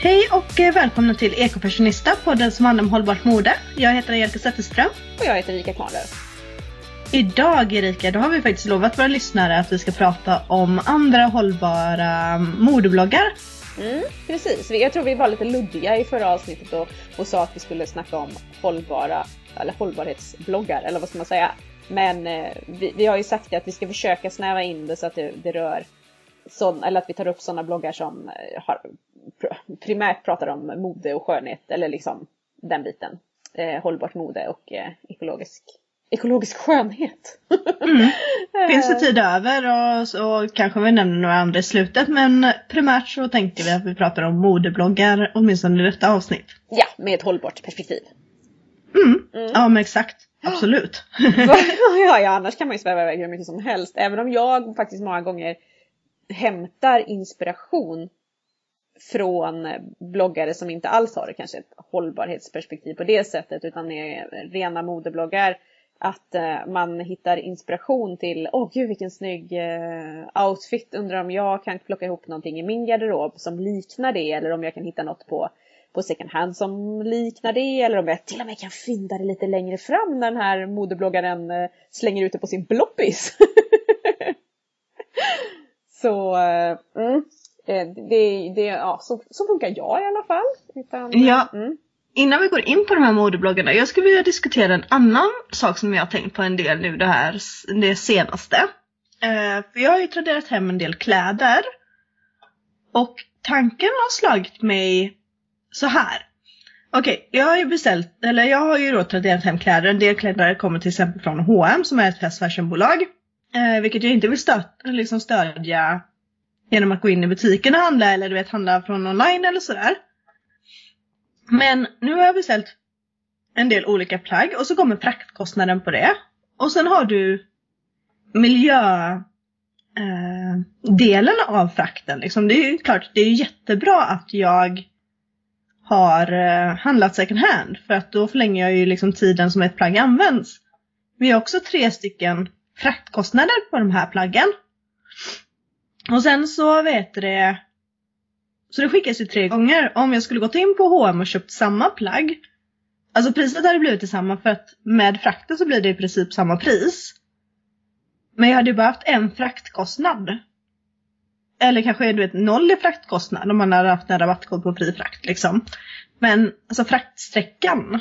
Hej och eh, välkomna till Ekofashionista, podden som handlar om hållbart mode. Jag heter Angelica Zetterström. Och jag heter Erika Kvarnlöf. Idag Erika, då har vi faktiskt lovat våra lyssnare att vi ska prata om andra hållbara modebloggar. Mm, precis, jag tror vi var lite luddiga i förra avsnittet och, och sa att vi skulle snacka om hållbara, eller hållbarhetsbloggar, eller vad ska man säga. Men eh, vi, vi, har ju sagt att vi ska försöka snäva in det så att det, det rör sån, eller att vi tar upp sådana bloggar som eh, har, primärt pratar om mode och skönhet eller liksom den biten. Eh, hållbart mode och eh, ekologisk, ekologisk skönhet. Mm. Finns det tid över och så kanske vi nämner några andra i slutet men primärt så tänkte vi att vi pratar om modebloggar åtminstone i detta avsnitt. Ja, med ett hållbart perspektiv. Mm. Mm. Ja men exakt. Absolut. ja, ja, annars kan man ju sväva iväg hur mycket som helst. Även om jag faktiskt många gånger hämtar inspiration från bloggare som inte alls har kanske ett hållbarhetsperspektiv på det sättet utan är rena modebloggar. Att eh, man hittar inspiration till, åh oh, gud vilken snygg eh, outfit, undrar om jag kan plocka ihop någonting i min garderob som liknar det eller om jag kan hitta något på, på second hand som liknar det eller om jag till och med kan fynda det lite längre fram när den här modebloggaren eh, slänger ut det på sin bloppis. Så mm, det, det, ja, så, så funkar jag i alla fall. Utan, ja. Mm. Innan vi går in på de här modebloggarna, jag skulle vilja diskutera en annan sak som jag har tänkt på en del nu det här det senaste. Eh, för jag har ju traderat hem en del kläder. Och tanken har slagit mig så här. Okej, okay, jag har ju beställt, eller jag har ju då traderat hem kläder. En del kläder kommer till exempel från H&M som är ett fast fashionbolag. Eh, vilket jag inte vill stöta, liksom stödja genom att gå in i butiken och handla eller du vet handla från online eller sådär. Men nu har jag beställt en del olika plagg och så kommer fraktkostnaden på det. Och sen har du miljödelen eh, av frakten. Liksom. Det är ju klart, det är jättebra att jag har eh, handlat second hand för att då förlänger jag ju liksom tiden som ett plagg används. Vi har också tre stycken fraktkostnader på de här plaggen. Och sen så vet det så det skickas ju tre gånger. Om jag skulle gått in på H&M och köpt samma plagg. Alltså priset hade blivit detsamma för att med frakten så blir det i princip samma pris. Men jag hade ju bara haft en fraktkostnad. Eller kanske du vet noll i fraktkostnad om man hade haft en rabattkod på fri frakt liksom. Men alltså fraktsträckan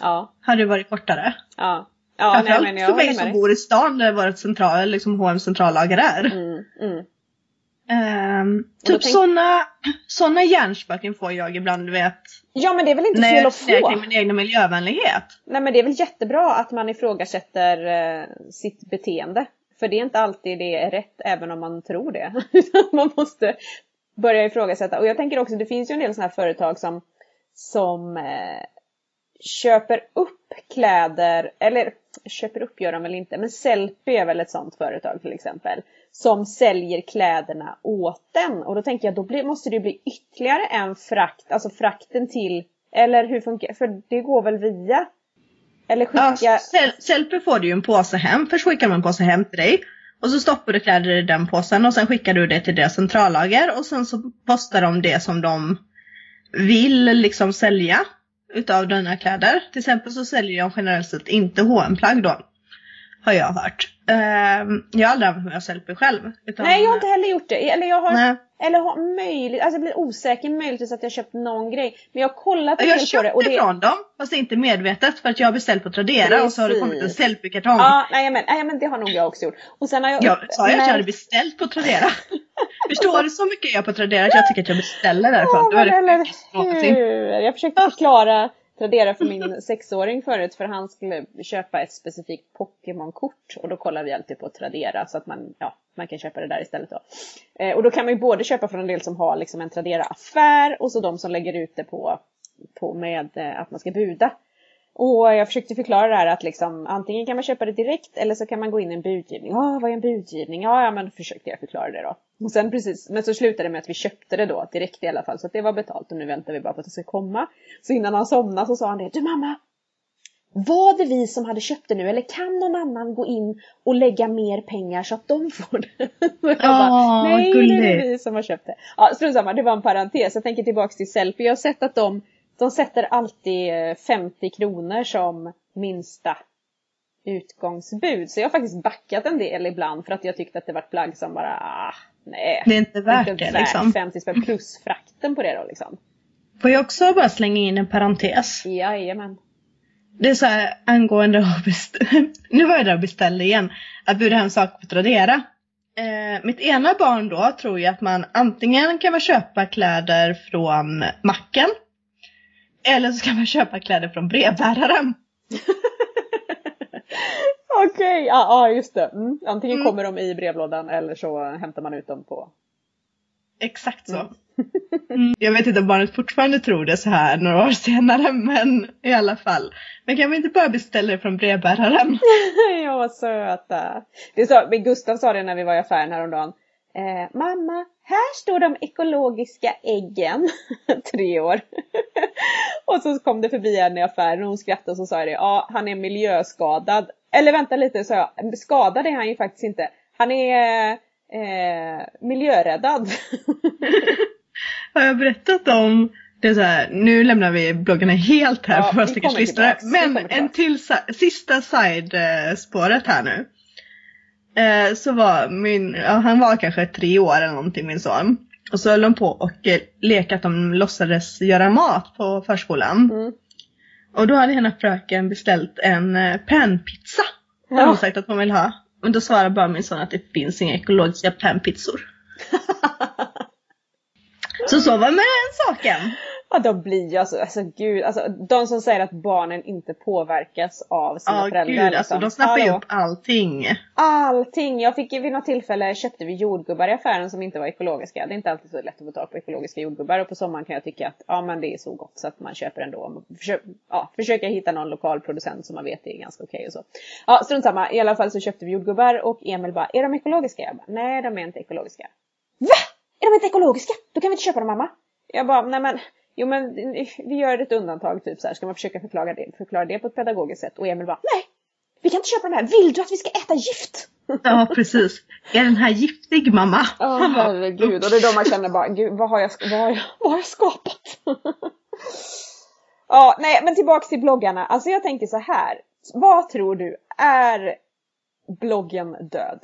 ja. hade ju varit kortare. Ja. Ja, Framförallt nej, men jag för mig som bor i stan där vårt central, liksom H&M centrallager är. Mm, mm. Um, typ tänk... sådana såna hjärnspöken får jag ibland, du vet. Ja men det är väl inte fel att få? När jag min egen miljövänlighet. Nej men det är väl jättebra att man ifrågasätter uh, sitt beteende. För det är inte alltid det är rätt även om man tror det. man måste börja ifrågasätta. Och jag tänker också, det finns ju en del sådana här företag som, som uh, köper upp kläder, eller köper upp gör de väl inte, men Sellpy är väl ett sånt företag till exempel. Som säljer kläderna åt den. Och då tänker jag, då blir, måste det bli ytterligare en frakt, alltså frakten till, eller hur funkar För det går väl via? Eller skicka... Ja, Sellpy får du ju en påse hem. Först skickar man en påse hem till dig. Och så stoppar du kläder i den påsen och sen skickar du det till deras centrallager och sen så postar de det som de vill liksom sälja utav dina kläder. Till exempel så säljer jag generellt sett inte hm plagg då. Har jag hört. Uh, jag har aldrig använt mig av Sellpy själv. Utan... Nej jag har inte heller gjort det. Eller jag har, Nej. eller har möjligt, alltså jag blir osäker möjligtvis att jag köpt någon grej. Men jag har kollat en del på det. Jag köpte ifrån dem fast inte medvetet för att jag har beställt på Tradera Precis. och så har det kommit en Sellpy-kartong. Ja, nej men, nej men det har nog jag också gjort. Och sen har jag... Jag sa jag att jag hade beställt på Tradera? Förstår du så mycket jag på Tradera att jag tycker att jag beställer därifrån? Ja, eller hur? Jag försökte förklara Tradera för min sexåring förut för han skulle köpa ett specifikt Pokémon-kort och då kollar vi alltid på Tradera så att man, ja, man kan köpa det där istället då. Eh, och då kan man ju både köpa från en del som har liksom en Tradera-affär och så de som lägger ut det på, på med eh, att man ska buda. Och jag försökte förklara det här att liksom, antingen kan man köpa det direkt eller så kan man gå in i en budgivning. Ja, vad är en budgivning? Ja, ja, men försökte jag förklara det då. Och sen precis, men så slutade det med att vi köpte det då direkt i alla fall. Så att det var betalt och nu väntar vi bara på att det ska komma. Så innan han somnade så sa han det. Du mamma! var det vi som hade köpt det nu eller kan någon annan gå in och lägga mer pengar så att de får det? Så jag bara, Åh, nej det är gulligt. vi som har köpt det. Ja strunt samma, det var en parentes. Jag tänker tillbaks till Sellpy. Jag har sett att de, de sätter alltid eh, 50 kronor som minsta utgångsbud. Så jag har faktiskt backat en del ibland för att jag tyckte att det var plagg som bara, ah, nej. Det är inte värt inte det värt liksom. 50 spänn plus frakten på det då liksom. Får jag också bara slänga in en parentes? Jajamän. Det är så här angående att beställa. Nu var jag där och beställde igen. Att bjuda hem saker på Tradera. Eh, mitt ena barn då tror ju att man antingen kan man köpa kläder från macken. Eller så kan man köpa kläder från brevbäraren. Okej, ja, ja just det. Mm. Antingen Mm. kommer de i brevlådan eller så hämtar man ut dem på... Exakt så. Mm. Mm. Jag vet inte om barnet fortfarande tror det så här några år senare men i alla fall. Men kan vi inte bara beställa det från brevbäraren? ja, vad söta. Det så, men Gustav sa det när vi var i affären häromdagen. Eh, mamma, här står de ekologiska äggen. Tre år. och så kom det förbi en i affären och hon skrattade och så sa jag det. Ja, han är miljöskadad. Eller vänta lite, sa jag. Skadad är han ju faktiskt inte. Han är eh, miljöräddad. Har jag berättat om det är så här, nu lämnar vi bloggarna helt här Ja, för våra stackars lyssnare. Men en till sista side-spåret här nu. Eh, så var min, ja, han var kanske tre år eller någonting min son. Och så höll de på och eh, leka att de låtsades göra mat på förskolan. Mm. Och då hade ena fröken beställt en eh, panpizza. Ja. hon sagt att hon vill ha. Men då svarade bara min son att det finns inga ekologiska panpizzor. Så så var med den saken. Ja, de blir ju alltså, alltså gud, alltså de som säger att barnen inte påverkas av sina Ja föräldrar. gud alltså liksom. de snappar ju upp allting. Allting! Jag fick vid något tillfälle köpte vi jordgubbar i affären som inte var ekologiska. Det är inte alltid så lätt att få tag på ekologiska jordgubbar och på sommaren kan jag tycka att ja men det är så gott så att man köper ändå. Försök, ja, försöka hitta någon lokal producent som man vet är ganska okej och så. Ja strunt samma, i alla fall så köpte vi jordgubbar och Emil bara, är de ekologiska? Jag bara, nej de är inte ekologiska. VA? Är de inte ekologiska? Då kan vi inte köpa dem mamma. Jag bara, nej men Jo men vi gör ett undantag typ så här. ska man försöka förklara det, förklara det på ett pedagogiskt sätt och Emil bara nej vi kan inte köpa de här, vill du att vi ska äta gift? Ja precis. Är den här giftig mamma? Ja bara, herregud och det är då man känner bara gud vad har jag, vad har jag, vad har jag skapat? ja nej men tillbaks till bloggarna, alltså jag tänker så här. Vad tror du, är bloggen död?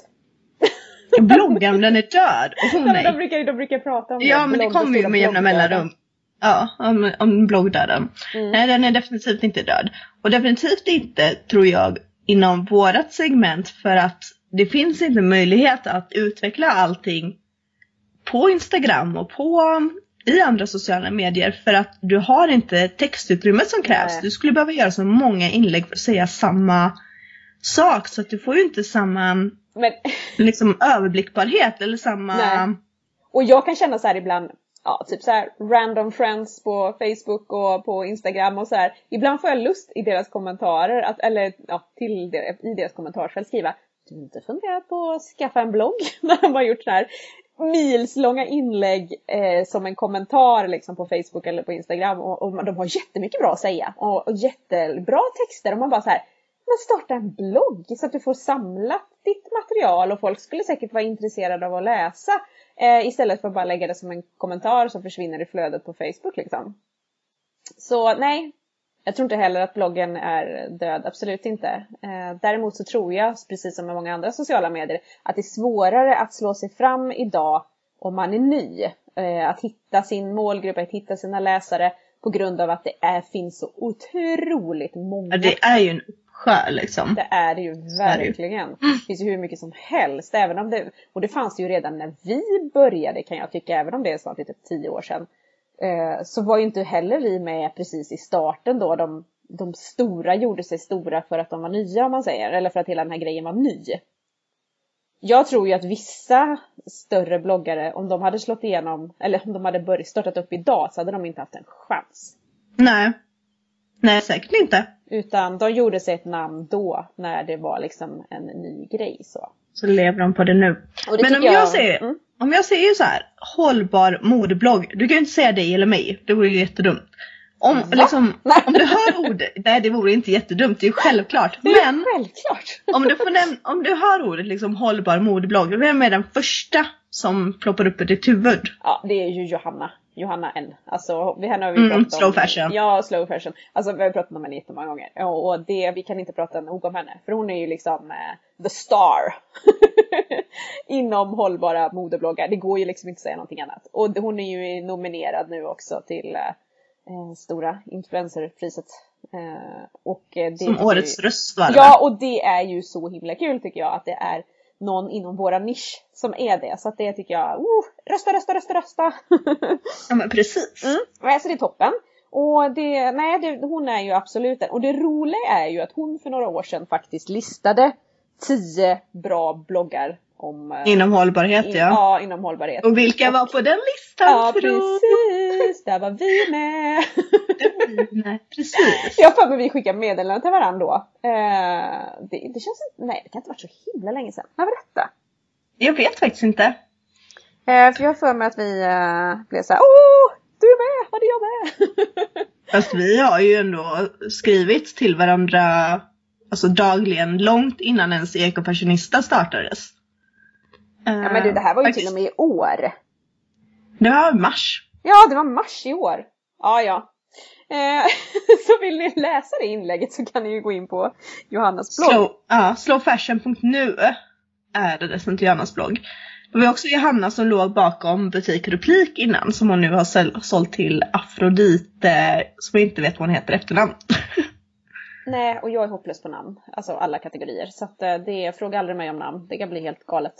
Bloggen den är död. Och hon Ja, men de, nej. brukar, de brukar prata om det. Ja men det kommer ju med jämna mellanrum. Ja, om, om bloggdöden. Mm. Nej den är definitivt inte död. Och definitivt inte, tror jag, inom vårat segment för att det finns inte möjlighet att utveckla allting på Instagram och på i andra sociala medier för att du har inte textutrymmet som krävs. Nej. Du skulle behöva göra så många inlägg för att säga samma sak så att du får ju inte samma Men liksom överblickbarhet eller samma Nej. Och jag kan känna så här ibland, ja typ så här random friends på Facebook och på Instagram och så här. Ibland får jag lust i deras kommentarer, att, eller ja, till det, i deras kommentarsfält skriva Du har inte funderat på att skaffa en blogg? När de har gjort så här milslånga inlägg eh, som en kommentar liksom på Facebook eller på Instagram och, och de har jättemycket bra att säga och, och jättebra texter och man bara så här men starta en blogg så att du får samlat ditt material och folk skulle säkert vara intresserade av att läsa. Eh, istället för att bara lägga det som en kommentar som försvinner i flödet på Facebook liksom. Så nej, jag tror inte heller att bloggen är död, absolut inte. Eh, däremot så tror jag, precis som med många andra sociala medier, att det är svårare att slå sig fram idag om man är ny. Eh, att hitta sin målgrupp, att hitta sina läsare på grund av att det är, finns så otroligt många. Ja, det är ju en uppsjö liksom. Det är det ju är det verkligen. Det finns ju hur mycket som helst. Även om det, och det fanns det ju redan när vi började kan jag tycka, även om det är snart lite tio år sedan. Eh, så var ju inte heller vi med precis i starten då. De, de stora gjorde sig stora för att de var nya om man säger. Eller för att hela den här grejen var ny. Jag tror ju att vissa större bloggare, om de hade slått igenom, eller om de hade börjat startat upp idag så hade de inte haft en chans. Nej. Nej, säkert inte. Utan de gjorde sig ett namn då, när det var liksom en ny grej så. Så lever de på det nu. Det Men om tycker jag, säger, Mm. om jag säger så här, hållbar modeblogg. Du kan ju inte säga dig eller mig, det vore ju jättedumt. Om, Va? liksom, Nej. om du hör ordet, nej det vore inte jättedumt, det är ju självklart. Det är Men självklart! om du, får näm- om du hör ordet liksom hållbar modeblogg, vem är den första som ploppar upp i ditt huvud? Ja, det är ju Johanna. Johanna N. Alltså, vi, henne har vi Mm, pratat slow om. fashion. Ja, slow fashion. Alltså vi har pratat om henne jättemånga gånger. Och det, vi kan inte prata nog om henne. För hon är ju liksom eh, the star. Inom hållbara modebloggar. Det går ju liksom inte att säga någonting annat. Och hon är ju nominerad nu också till eh, eh, stora influencerpriset. Eh, och eh, det Som årets vi- röst var det Ja, och det är ju så himla kul tycker jag att det är någon inom våra nisch som är det. Så att det tycker jag, oh, rösta, rösta, rösta, rösta! ja men precis. Mm. Så det är toppen. Och det, nej, det, hon är ju absolut den. Och det roliga är ju att hon för några år sedan faktiskt listade 10 bra bloggar om eh, Inom hållbarhet in- ja. ja, inom hållbarhet. Och vilka var på den listan Ja, tro? precis! Där var vi med! Nej, precis. Jag har för mig vi skickade meddelanden till varandra då. Eh, det, det känns inte, nej det kan inte varit så himla länge sedan. När var detta? Jag vet faktiskt inte. Eh, för jag har för mig att vi eh, blev såhär Åh! Du är med! Vad är jag med? Fast vi har ju ändå skrivit till varandra alltså dagligen långt innan ens Ekofashionista startades. Ja men du det här var ju till och med i år. Det var mars. Ja, det var mars i år. Ja, ja. Eh, så vill ni läsa det inlägget så kan ni ju gå in på Johannas blogg. Slow, ja, slowfashion.nu är det dessutom till Johannas blogg. Det var också Johanna som låg bakom butik Replik innan som hon nu har sålt till Afrodite som jag inte vet vad hon heter efternamn. Nej, och jag är hopplös på namn. Alltså alla kategorier. Så att eh, det, fråga aldrig mig om namn. Det kan bli helt galet.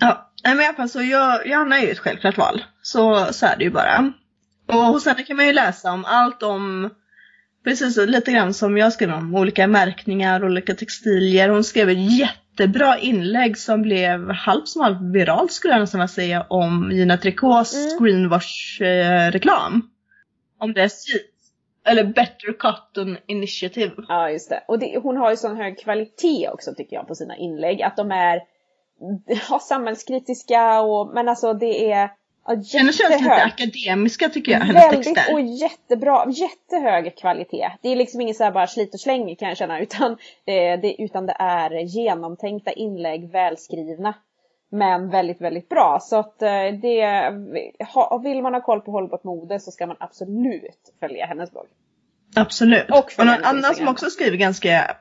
Ja, men i alla fall så jag, Johanna är ju ett självklart val. Så, så är det ju bara. Och hos henne kan man ju läsa om allt om, precis lite grann som jag skrev om, olika märkningar, olika textilier. Hon skrev ett jättebra inlägg som blev halvt som halvt viralt skulle jag nästan vilja säga om Gina Tricots Mm. greenwash-reklam. Om jeans. Eller Better Cotton Initiative. Ja, just det. Och det, hon har ju sån hög kvalitet också tycker jag på sina inlägg. Att de är ja, samhällskritiska och, men alltså det är ja, Hennes känns lite akademiska tycker jag, hennes Väldigt texter. och jättebra, jättehög kvalitet. Det är liksom inget så här bara slit och släng kan jag känna utan, eh, det, utan det är genomtänkta inlägg, välskrivna. Men väldigt, väldigt bra. Så att eh, det, ha, vill man ha koll på hållbart mode så ska man absolut följa hennes blogg. Absolut. Och Och, någon annan som också skriver ganska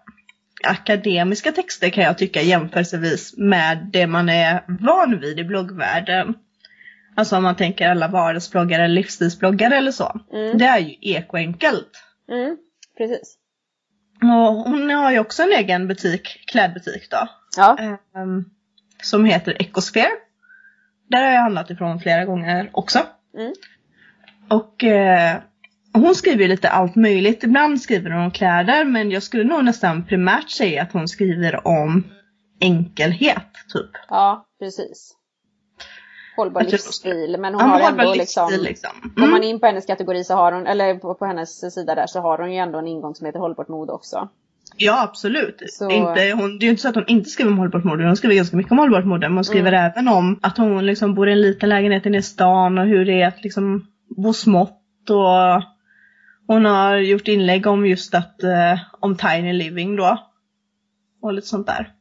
akademiska texter kan jag tycka jämförelsevis med det man är van vid i bloggvärlden. Alltså om man tänker alla vardagsbloggare, livsstilsbloggare eller så. Mm. Det är ju ekoenkelt. Mm, precis. Och hon har ju också en egen butik, klädbutik då. Ja. ehm, som heter Ecosphere. Där har jag handlat ifrån flera gånger också. Mm. Och eh, hon skriver lite allt möjligt. Ibland skriver hon om kläder men jag skulle nog nästan primärt säga att hon skriver om enkelhet typ. Ja, precis. Hållbar Jag livsstil, men hon Ja, har ändå liksom... liksom. Går man Mm. in på hennes kategori så har hon, eller på, på hennes sida där så har hon ju ändå en ingång som heter hållbart mode också. Ja absolut. Så- inte, hon, det är ju inte så att hon inte skriver om hållbart mode. Hon skriver ganska mycket om hållbart mode. Men hon skriver Mm. även om att hon liksom bor i en liten lägenhet inne i stan och hur det är att liksom bo smått. Och hon har gjort inlägg om just att, eh, om tiny living då. Och lite sånt där.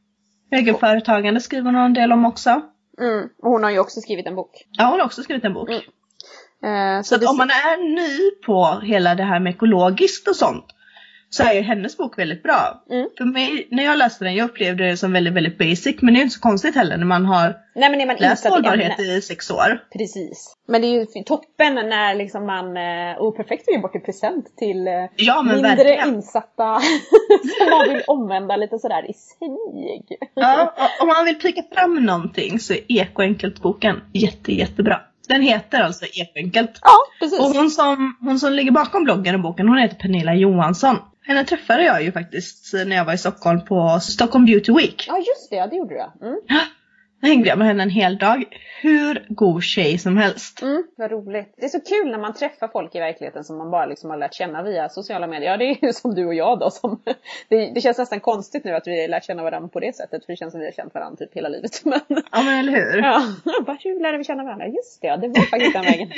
Egenföretagande skriver hon en del om också. Mm. Och hon har ju också skrivit en bok. Ja hon har också skrivit en bok. Mm. Eh, Så att om man är ny på hela det här med ekologiskt och sånt så är ju hennes bok väldigt bra. Mm. För mig, när jag läste den, jag upplevde det som väldigt, väldigt basic. Men det är ju inte så konstigt heller när man har Nej men är man läst hållbarhet i sex år. Precis. Men det är ju toppen när liksom man, eh, och perfekt att ge bort i present till eh, Ja mindre verkligen. insatta som man vill omvända lite sådär i smyg. Ja, om man vill pika fram någonting så är Ekoenkelt-boken jätte, jättebra. Den heter alltså Ekoenkelt. Ja, precis. Och hon som, hon som ligger bakom bloggen och boken, hon heter Pernilla Johansson. Henne träffade jag ju faktiskt när jag var i Stockholm på Stockholm Beauty Week. Ja just det, ja, det gjorde du mm. Hängde jag med henne en hel dag. Hur god tjej som helst. Mm, vad roligt. Det är så kul när man träffar folk i verkligheten som man bara liksom har lärt känna via sociala medier. Ja, det är ju som du och jag då. Som, det, det känns nästan konstigt nu att vi har lärt känna varandra på det sättet. För det känns som vi har känt varandra typ hela livet. Men, Ja men eller hur? ja, bara hur lärde vi känna varandra? Just det, ja, det var faktiskt den vägen.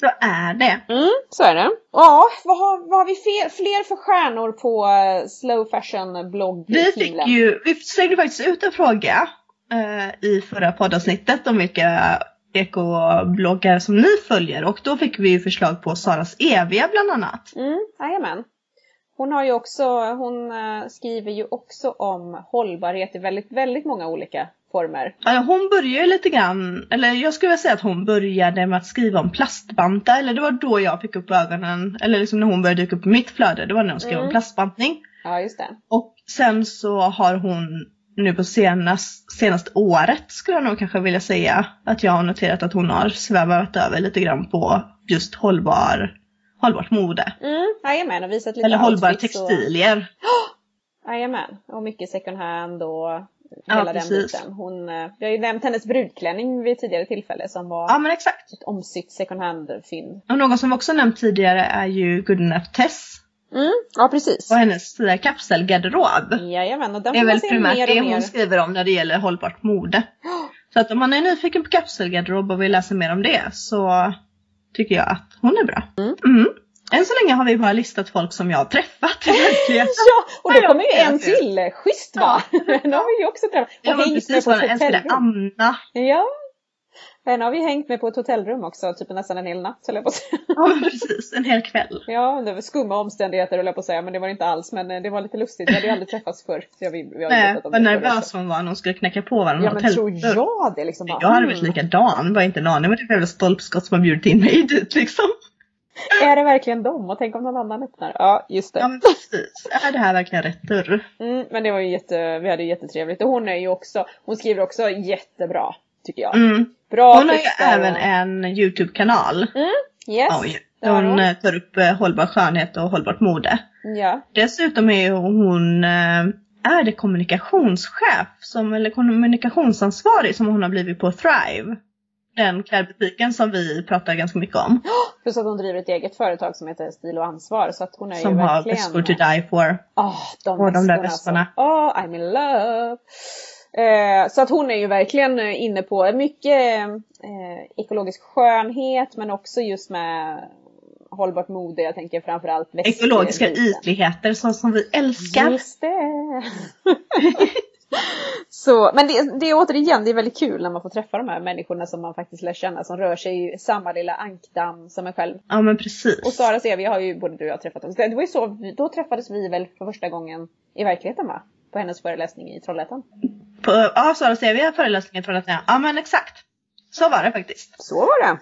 Så är det. Mm, så är det. Ja, vad har, vad har vi fler, fler för stjärnor på uh, slow fashion blogg Vi fick ju, vi slängde faktiskt ut en fråga uh, i förra poddavsnittet om vilka ekobloggar som ni följer och då fick vi ju förslag på Saras Eviga bland annat. Mm, jajamän. Hon har ju också, hon uh, skriver ju också om hållbarhet i väldigt, väldigt många olika former. Hon började lite grann, eller jag skulle vilja säga att hon började med att skriva om plastbanta, eller det var då jag fick upp ögonen, eller liksom när hon började dyka upp i mitt flöde, det var när hon skrev mm. om plastbantning. Ja, just det. Och sen så har hon nu på senast, senaste året skulle jag nog kanske vilja säga att jag har noterat att hon har svävat över lite grann på just hållbar, hållbart mode. Mm, jajamän, och visat lite Eller hållbara textilier. Och... Jajamän, och mycket second hand och hela ja, den biten. Hon, eh, vi har ju nämnt hennes brudklänning vid tidigare tillfälle som var ja, men exakt. ett omsytt second hand-fynd. Och någon som vi också nämnt tidigare är ju Good Enough Tess. Mm, ja precis. Och hennes kapselgarderob. Jajamän, och den det är väl primärt det hon skriver om när det gäller hållbart mode. Så att om man är nyfiken på kapselgarderob och vill läsa mer om det så tycker jag att hon är bra. Mm. Mm. Än så länge har vi bara listat folk som jag har träffat i verkligheten. ja, och då kommer ju en till. Schysst va? Ja. Den har vi ju också träffat. Och ja, hängt precis, med på ett hotellrum. Anna. Ja. Den har vi hängt med på ett hotellrum också, typ nästan en hel natt höll jag på att säga. Ja precis, en hel kväll. Ja, det var skumma omständigheter höll jag på att säga, men det var det inte alls. Men eh, det var lite lustigt, vi hade ju aldrig träffats förr. Så jag, vi, vi Nej, vad nervös hon var när hon skulle knäcka på varandra Ja men tror jag det liksom. Bara, jag hade varit mm. likadan, var inte en aning om det jävla stolpskott som har bjudit in mig dit liksom. Är det verkligen dem? Och tänk om någon annan öppnar? Ja, just det. Ja, men precis. Är det här verkligen rätt dörr? Mm, men det var ju jätte, vi hade ju jättetrevligt. Och hon är ju också, hon skriver också jättebra, tycker jag. Mm. Bra Hon har ju även en YouTube-kanal. Mm, yes. Oj. Hon, hon eh, tar upp eh, hållbar skönhet och hållbart mode. Ja. Dessutom är hon eh, är det kommunikationschef som, eller kommunikationsansvarig som hon har blivit på Thrive den klädbutiken som vi pratar ganska mycket om. Plus att hon driver ett eget företag som heter Stil och ansvar så att hon är som ju verkligen... Har väskor to die for. Oh, de och de där väskorna. Alltså. Oh, I'm in love. Eh, så att hon är ju verkligen inne på mycket eh, ekologisk skönhet men också just med hållbart mode. Jag tänker framförallt Ekologiska ytligheter så som vi älskar. Just det. Så, men det, det är återigen, det är väldigt kul när man får träffa de här människorna som man faktiskt lär känna som rör sig i samma lilla ankdamm som en själv. Ja men precis. Och Sara Sevi har ju både du och jag träffat också. Det var ju så, då träffades vi väl för första gången i verkligheten va? På hennes föreläsning i Trollhättan. På, ja, Sara Sevi har föreläsning i Trollhättan. Ja men exakt. Så var det faktiskt. Så var det.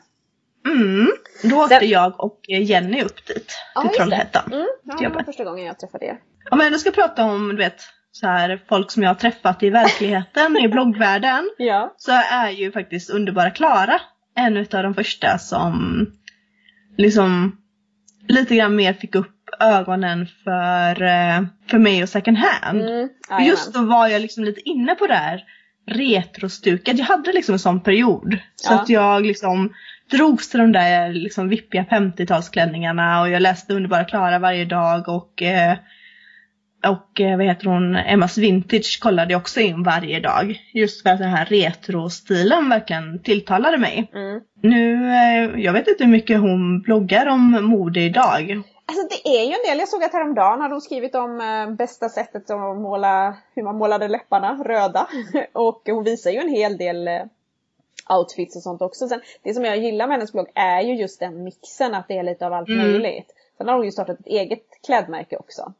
Mm. Då åkte Sen... jag och Jenny upp dit. Till ja, Trollhättan. Mm. Ja, det var första gången jag träffade er. Ja men du ska prata om, du vet, så här, folk som jag har träffat i verkligheten, i bloggvärlden, ja. så är ju faktiskt underbara Klara en av de första som liksom lite grann mer fick upp ögonen för, eh, för mig och second hand. Mm, just då var jag liksom lite inne på det här retrostuket. Jag hade liksom en sån period. Så ja. att jag liksom drogs till de där liksom vippiga 50-talsklänningarna och jag läste Underbara Klara varje dag och eh, och eh, vad heter hon, Emmas Vintage kollade jag också in varje dag. Just för att den här retrostilen verkligen tilltalade mig. Mm. Nu, eh, jag vet inte hur mycket hon bloggar om mode idag. Alltså det är ju en del. Jag såg att häromdagen hade hon skrivit om eh, bästa sättet att måla, hur man målade läpparna röda. och hon visar ju en hel del outfits och sånt också. Sen, det som jag gillar med hennes blogg är ju just den mixen, att det är lite av allt mm. möjligt. Sen har hon ju startat ett eget klädmärke också.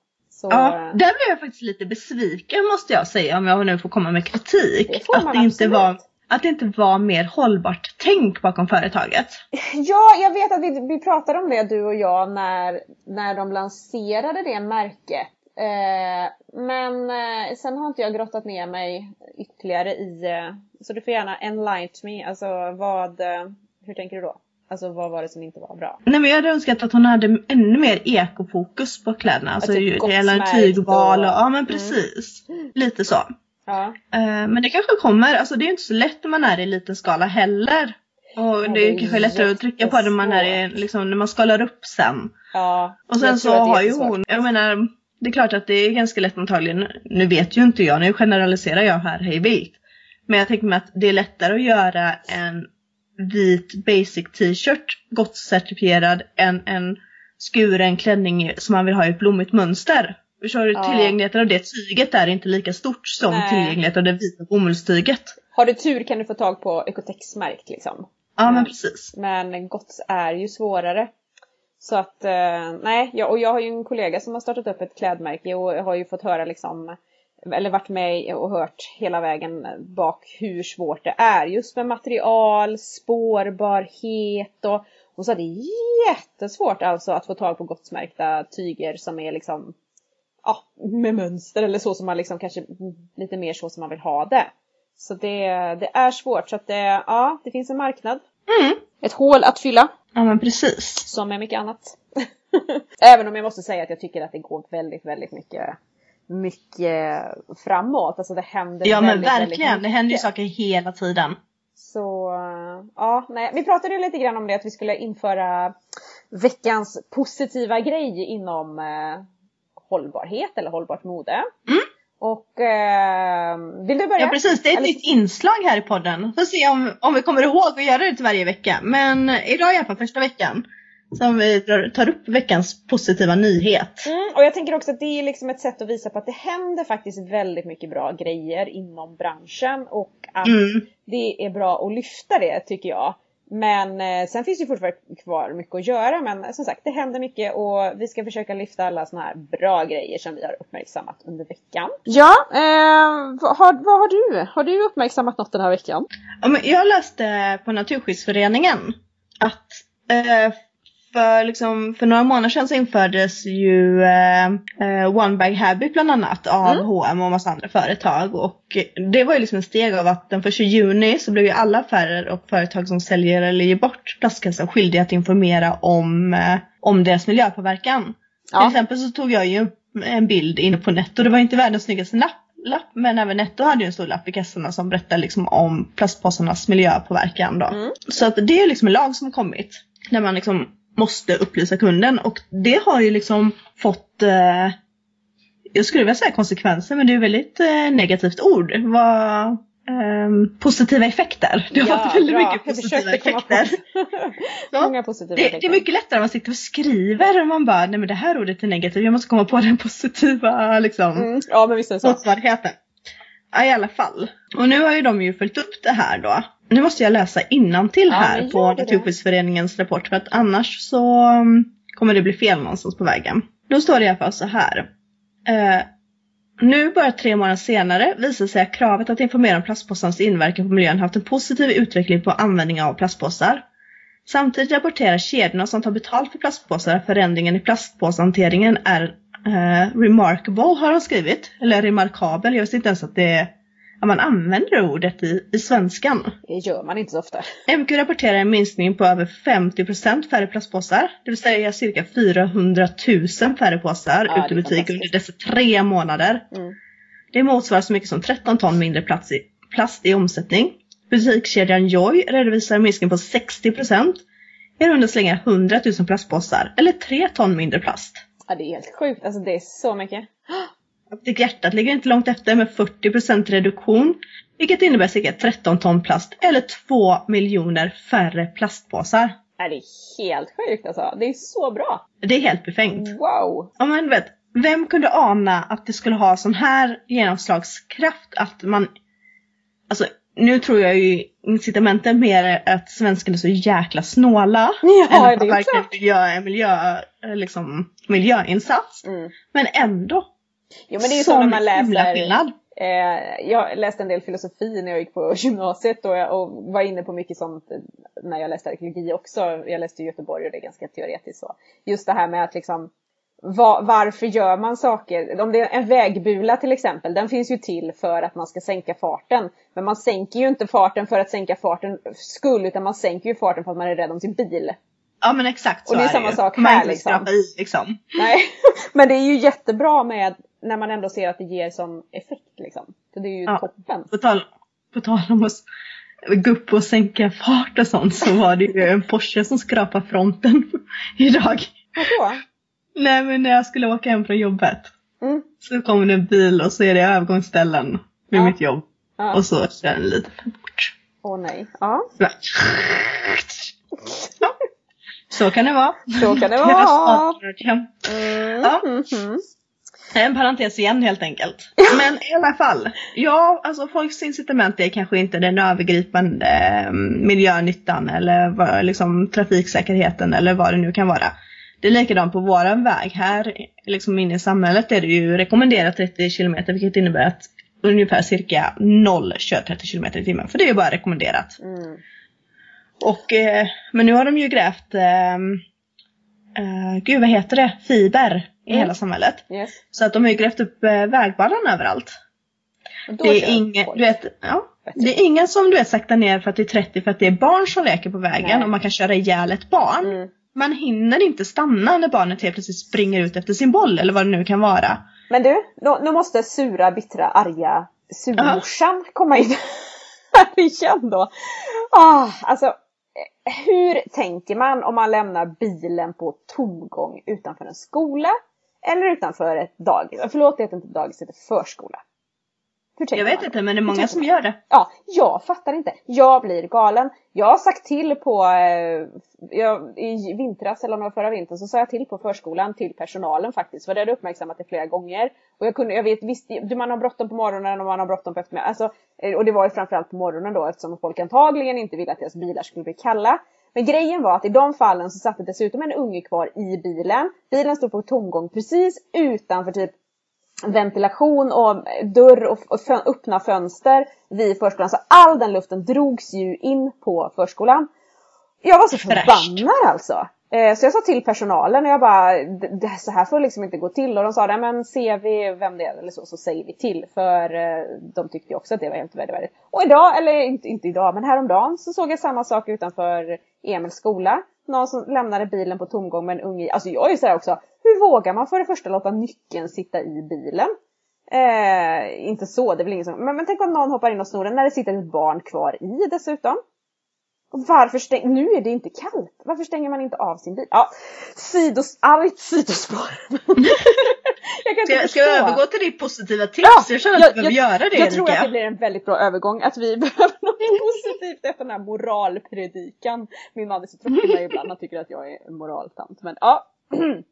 Så... Ja, där blev jag faktiskt lite besviken måste jag säga om jag nu får komma med kritik. Det att, det inte var, att det inte var mer hållbart tänk bakom företaget. Ja, jag vet att vi, vi pratade om det du och jag när, när de lanserade det märket. Eh, men eh, sen har inte jag grottat ner mig ytterligare i, eh, så du får gärna enlighten me, alltså vad, hur tänker du då? Alltså vad var det som inte var bra? Nej men jag hade önskat att hon hade ännu mer ekofokus på kläderna. Alltså typ det gäller tygval och, och ja men mm. precis. Mm. Lite så. Ja. Uh, men det kanske kommer, alltså det är inte så lätt när man är i liten skala heller. Och det är kanske lättare att trycka på det när man är liksom, när man skalar upp sen. Ja. Och sen så har ju hon, jag menar, det är klart att det är ganska lätt antagligen, nu vet ju inte jag, nu generaliserar jag här hej vilt. Men jag tänker mig att det är lättare att göra en vit basic t-shirt, gott certifierad, än en skuren klänning som man vill ha i ett blommigt mönster. Förstår du? Ja. Tillgängligheten av det tyget är inte lika stort som Nej. tillgängligheten av det vita bomullstyget. Har du tur kan du få tag på Ecotex-märkt liksom. Ja Mm. men precis. Men Gotts är ju svårare. Så att, eh, nej, ja, och jag har ju en kollega som har startat upp ett klädmärke och har ju fått höra liksom, eller varit med och hört hela vägen bak hur svårt det är just med material, spårbarhet och hon sa det är jättesvårt alltså att få tag på Gottsmärkta tyger som är liksom, ja, med mönster eller så som man liksom kanske lite mer så som man vill ha det. Så det, det är svårt så att det, ja, det finns en marknad. Mm. Ett hål att fylla. Ja men precis. Som med mycket annat. Även om jag måste säga att jag tycker att det går väldigt, väldigt mycket, mycket framåt. Alltså det händer Ja men väldigt verkligen, det händer ju saker hela tiden. Så eh, ja, nej. Vi pratade ju lite grann om det att vi skulle införa veckans positiva grej inom eh, hållbarhet eller hållbart mode. Mm. Och eh, vill du börja? Ja precis, det är ett Eller- nytt inslag här i podden. Får se om, om vi kommer ihåg att göra det till varje vecka. Men idag är i alla fall första veckan som vi drar- tar upp veckans positiva nyhet. Mm, och jag tänker också att det är liksom ett sätt att visa på att det händer faktiskt väldigt mycket bra grejer inom branschen och att Mm. det är bra att lyfta det tycker jag. Men eh, sen finns det fortfarande kvar mycket att göra men som sagt det händer mycket och vi ska försöka lyfta alla såna här bra grejer som vi har uppmärksammat under veckan. Ja, eh, vad, har, vad har du? Har du uppmärksammat något den här veckan? Ja, men jag läste på Naturskyddsföreningen att eh, för, liksom, för några månader sedan så infördes ju eh, eh, One Bag Habit bland annat av Mm. H&M och massa andra företag. Och det var ju liksom en steg av att den 1 juni så blev ju alla affärer och företag som säljer eller ger bort plastkassar skyldiga att informera om, eh, om deras miljöpåverkan. Till Ja. exempel så tog jag ju en bild inne på Netto. Det var inte världens snyggaste lapp, lapp men även Netto hade ju en stor lapp i kassorna som berättar liksom om plastpåsarnas miljöpåverkan då. Mm. Så att det är liksom en lag som har kommit. Där man liksom måste upplysa kunden och det har ju liksom fått eh, jag skulle vilja säga konsekvenser men det är väldigt eh, negativt ord. Vad, ehm, positiva effekter. Det har fått väldigt bra. mycket positiva effekter. Många positiva Det, effekter. det är mycket lättare när man sitter och skriver och man bara, nej men det här ordet är negativt, jag måste komma på den positiva liksom Mm. Ja men visst är det så. motsvarigheten. Ja i alla fall. Och nu har ju de ju följt upp det här då. Nu måste jag läsa innantill Ja, här på. Naturskyddsföreningens rapport för att annars så um, kommer det bli fel någonstans på vägen. Då står det i alla fall så här. Eh, nu bara tre månader senare visar sig att kravet att informera om plastpåsarnas inverkan på miljön haft en positiv utveckling på användning av plastpåsar. Samtidigt rapporterar kedjorna som tar betalt för plastpåsar att förändringen i plastpåshanteringen är eh, remarkable har de skrivit. Eller remarkabel, jag visste inte ens att det är att man använder ordet i, i svenskan. Det gör man inte så ofta. MQ rapporterar en minskning på över 50% färre plastpåsar. Det vill säga cirka 400 000 färre påsar Ja, ute i butik under dessa tre månader. Mm. Det motsvarar så mycket som 13 ton mindre plats i, plast i omsättning. Butikskedjan Joy redovisar en minskning på 60% i runda slängar 100 000 plastpåsar eller 3 ton mindre plast. Ja det är helt sjukt, alltså det är så mycket. Hjärtat ligger inte långt efter med 40% reduktion, vilket innebär cirka 13 ton plast eller 2 miljoner färre plastpåsar. Det är helt sjukt alltså. Det är så bra. Det är helt befängt. Wow! Ja men vet, vem kunde ana att det skulle ha sån här genomslagskraft att man... Alltså nu tror jag ju incitamenten mer är att svenskarna är så jäkla snåla. Ja, än att det man verkligen vill göra en miljö, liksom, miljöinsats. Mm. Men ändå. Jo men det är ju så när man läser. Eh, jag läste en del filosofi när jag gick på gymnasiet och, jag, och var inne på mycket sånt när jag läste arkeologi också. Jag läste i Göteborg och det är ganska teoretiskt så. Just det här med att liksom va, varför gör man saker? Om det är en vägbula till exempel, den finns ju till för att man ska sänka farten. Men man sänker ju inte farten för att sänka farten skull utan man sänker ju farten för att man är rädd om sin bil. Ja men exakt så Och det är samma ju. sak här, liksom. i liksom. Nej, men det är ju jättebra med när man ändå ser att det ger som effekt liksom. Så det är ju Ja. toppen. På tal, på tal om att gå upp och sänka fart och sånt så var det ju en Porsche som skrapade fronten idag. Vadå? Nej men när jag skulle åka hem från jobbet Mm. så kommer det en bil och så är det övergångsställen vid Ja. mitt jobb. Ja. Och så kör den lite för fort. Åh nej. Ja. Så kan det vara. Så kan det vara. Mm. Ja. mhm. En parentes igen helt enkelt. Men i alla fall. Ja, alltså folks incitament är kanske inte den övergripande eh, miljönyttan eller liksom, trafiksäkerheten eller vad det nu kan vara. Det är likadant på våran väg. Här liksom inne i samhället är det ju rekommenderat 30 km vilket innebär att ungefär cirka noll kör 30 km i timmen. För det är ju bara rekommenderat. Mm. Och, eh, men nu har de ju grävt, eh, eh, gud vad heter det, fiber i Mm. hela samhället. Yes. Så att de har ju grävt upp eh, vägbanan överallt. Det är, ingen, folk. du vet, ja, det är ingen som du vet saktar ner för att det är 30 för att det är barn som leker på vägen Nej. och man kan köra ihjäl ett barn. Mm. Man hinner inte stanna när barnet helt plötsligt springer ut efter sin boll eller vad det nu kan vara. Men du, nu, måste sura, bittra, arga surmorsan komma in här igen då. Ah, alltså, hur tänker man om man lämnar bilen på tomgång utanför en skola? Eller utanför ett dagis? Förlåt, det heter inte dagis, det heter förskola. Hur tänker Jag vet man? inte men det är många som gör det. Ja, jag fattar inte. Jag blir galen. Jag har sagt till på, eh, jag, i vintras eller om det var förra vintern så sa jag till på förskolan till personalen faktiskt. För det hade uppmärksammat det flera gånger. Och jag kunde, jag vet visst, du, man har bråttom på morgonen och man har bråttom på eftermiddagen. Alltså, eh, och det var ju framförallt på morgonen då eftersom folk antagligen inte ville att deras bilar skulle bli kalla. Men grejen var att i de fallen så satt det dessutom en unge kvar i bilen. Bilen stod på tomgång precis utanför typ ventilation och dörr och, och fön, öppna fönster vid förskolan. Så all den luften drogs ju in på förskolan. Jag var så Fräscht. förbannad alltså. Eh, Så jag sa till personalen och jag bara, "D- det, så här får det liksom inte gå till. Och de sa, nej men ser vi vem det är eller så, så säger vi till. För eh, de tyckte ju också att det var helt vedervärdigt. Och idag, eller inte, inte idag, men häromdagen så såg jag samma sak utanför Emils skola. Någon som lämnade bilen på tomgång med en unge. Alltså jag är så här också, hur vågar man för det första låta nyckeln sitta i bilen? Eh, inte så, det är väl ingen som... Men, men tänk om någon hoppar in och snor den när det sitter ett barn kvar i dessutom. Och varför stäng... Nu är det inte kallt. Varför stänger man inte av sin bil? Ja, sidos... Allt sidospår. jag kan Ska, inte ska jag övergå till ditt positiva tips? Ja, jag känner att jag- du behöver göra det Jag tror Erika. att det blir en väldigt bra övergång. Att vi behöver någonting positivt efter den här moralpredikan. Min man är så tråkig med mig ibland. Han tycker att jag är en moraltant. Men ja.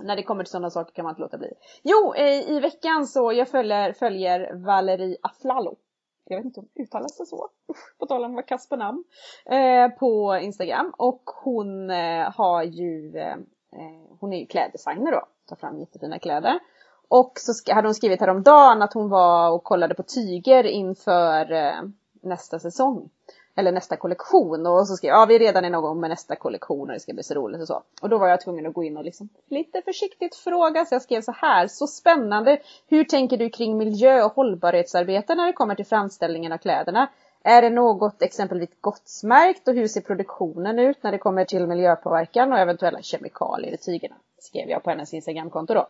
När det kommer till sådana saker kan man inte låta bli. Jo, eh, i veckan så jag följer, följer Valerie Aflalo. Jag vet inte om det uttalas det så. På tal om att vara kass på namn. Eh, på Instagram. Och hon eh, har ju, eh, eh, hon är ju kläddesigner då. Tar fram jättefina kläder. Och så hade hon skrivit häromdagen att hon var och kollade på tyger inför eh, nästa säsong. Eller nästa kollektion. Och så skrev jag, ja vi är redan i någon med nästa kollektion och det ska bli så roligt och så. Och då var jag tvungen att gå in och liksom lite försiktigt fråga. Så jag skrev så här, så spännande. Hur tänker du kring miljö och hållbarhetsarbete när det kommer till framställningen av kläderna? Är det något exempelvis gottsmärkt och hur ser produktionen ut när det kommer till miljöpåverkan och eventuella kemikalier i tygerna? Skrev jag på hennes Instagramkonto då.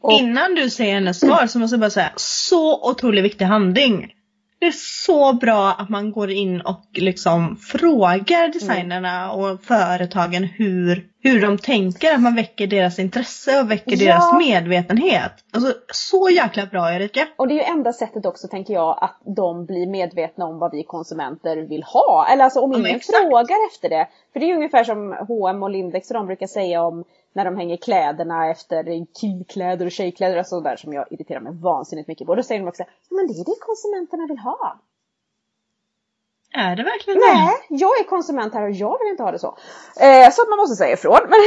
Och- Innan du säger hennes svar så måste jag bara säga, så otroligt viktig handling. Det är så bra att man går in och liksom frågar designerna och företagen hur, hur de tänker, att man väcker deras intresse och väcker Ja. deras medvetenhet. Alltså så jäkla bra Erika. Och det är ju enda sättet också tänker jag att de blir medvetna om vad vi konsumenter vill ha. Eller alltså om Ja, ingen exakt. frågar efter det. För det är ungefär som H&M och Lindex och de brukar säga om när de hänger kläderna efter killkläder och tjejkläder och sådär som jag irriterar mig vansinnigt mycket på. Då säger de också ja, men det är det konsumenterna vill ha. Är det verkligen Nej, jag är konsument här och jag vill inte ha det så. Eh, så att man måste säga ifrån. Men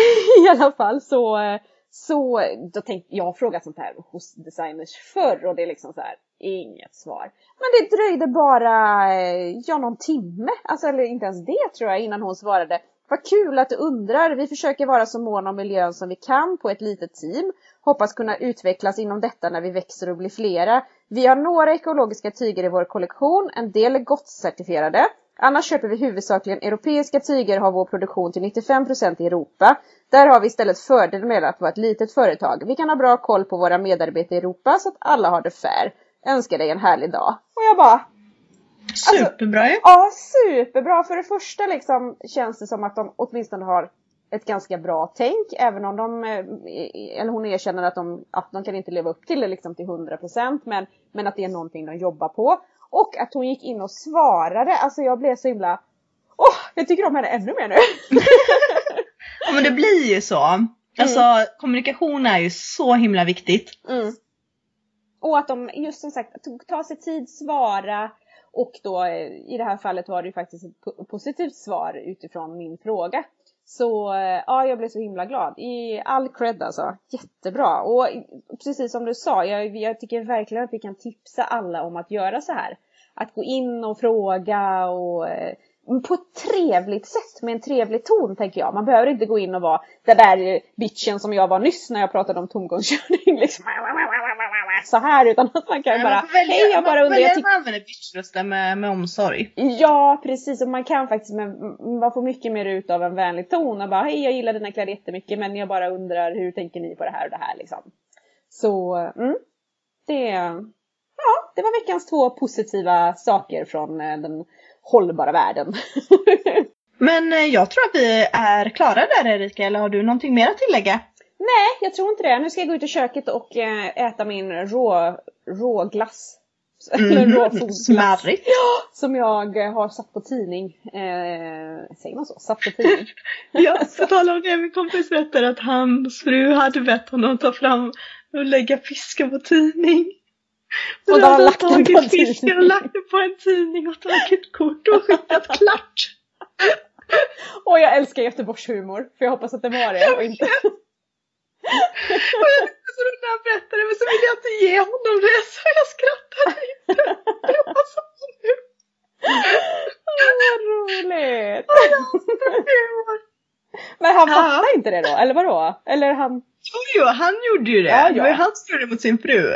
i alla fall så, eh, så då tänkte, jag har frågat sånt här hos designers förr och det är liksom så här, inget svar. Men det dröjde bara, eh, ja någon timme, alltså eller inte ens det tror jag innan hon svarade. Vad kul att du undrar. Vi försöker vara så måna om miljön som vi kan på ett litet team. Hoppas kunna utvecklas inom detta när vi växer och blir flera. Vi har några ekologiska tyger i vår kollektion. En del är GOTS-certifierade. Annars köper vi huvudsakligen europeiska tyger och har vår produktion till 95% i Europa. Där har vi istället fördel med att vara ett litet företag. Vi kan ha bra koll på våra medarbetare i Europa så att alla har det fair. Önskar dig en härlig dag. Och jag bara, Superbra ju. Ja, superbra. För det första liksom känns det som att de åtminstone har ett ganska bra tänk. Även om de, eh, eller hon erkänner att de, att de kan inte leva upp till det liksom till 100% men, men att det är någonting de jobbar på. Och att hon gick in och svarade. Alltså jag blev så himla... Åh, oh, jag tycker om henne ännu mer nu. ja men det blir ju så. Alltså mm. kommunikation är ju så himla viktigt. Mm. Och att de, just som sagt, ta sig tid, svara. Och då eh, i det här fallet var det ju faktiskt ett positivt svar utifrån min fråga. Så eh, ja, jag blev så himla glad. I all cred alltså. Jättebra. Och eh, precis som du sa, jag, jag tycker verkligen att vi kan tipsa alla om att göra så här. Att gå in och fråga och på ett trevligt sätt med en trevlig ton tänker jag. Man behöver inte gå in och vara den där bitchen som jag var nyss när jag pratade om tomgångskörning. Liksom. Så här utan att man kan bara, hej jag bara undrar. Jag man använder bitchrösten med, med omsorg. Ja precis och man kan faktiskt, med, man får mycket mer ut av en vänlig ton och bara, hej jag gillar dina kläder jättemycket men jag bara undrar hur tänker ni på det här och det här liksom. Så, mm, det, ja det var veckans två positiva saker från eh, den hållbara världen. Men eh, jag tror att vi är klara där Erika, eller har du någonting mer att tillägga? Nej, jag tror inte det. Nu ska jag gå ut i köket och äh, äta min rå, råglass. Mm. Eller. Ja, som jag har satt på tidning. Eh, säger man så? Satt på tidning? ja, på tal om det, min kompis berättade att hans fru hade bett honom ta fram och lägga fisken på tidning. Och då har lagt den på en tidning. och lagt den på en tidning och tagit kort och skickat klart. och jag älskar Göteborgshumor, för jag hoppas att det var det och inte... och jag så när han berättade men så ville jag inte ge honom det så jag skrattade inte. Det var så. Vad roligt! Men han fattade inte det då, eller vadå? Eller han... Jo, jo, han gjorde ju det. Ja, ja. Det var ju han som gjorde det mot sin fru.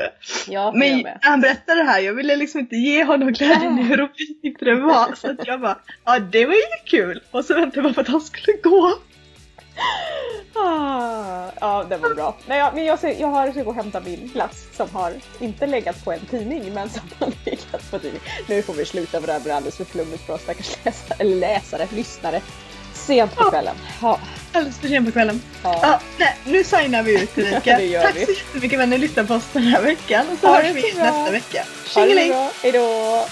Ja, Men när han berättade det här, jag ville liksom inte ge honom glädjen ja. hur roligt det var. Så att jag bara, ja det var ju kul. Och så väntade jag bara på att han skulle gå. Ah, ja, det var bra. Nej, jag, men jag, jag har ska gå och hämta min glass som har inte legat på en tidning men som har legat på tidning. Nu får vi sluta för det här blir alldeles för flummigt för oss stackars läsare, eller läsare, lyssnare. Sent på kvällen. Ja. Alldeles för sent på kvällen. Ja. ja nej, nu signar vi ut Erika. Tack vi. så jättemycket för att ni lyssnade på oss den här veckan och så hörs vi nästa vecka. Tjingeling! Hejdå!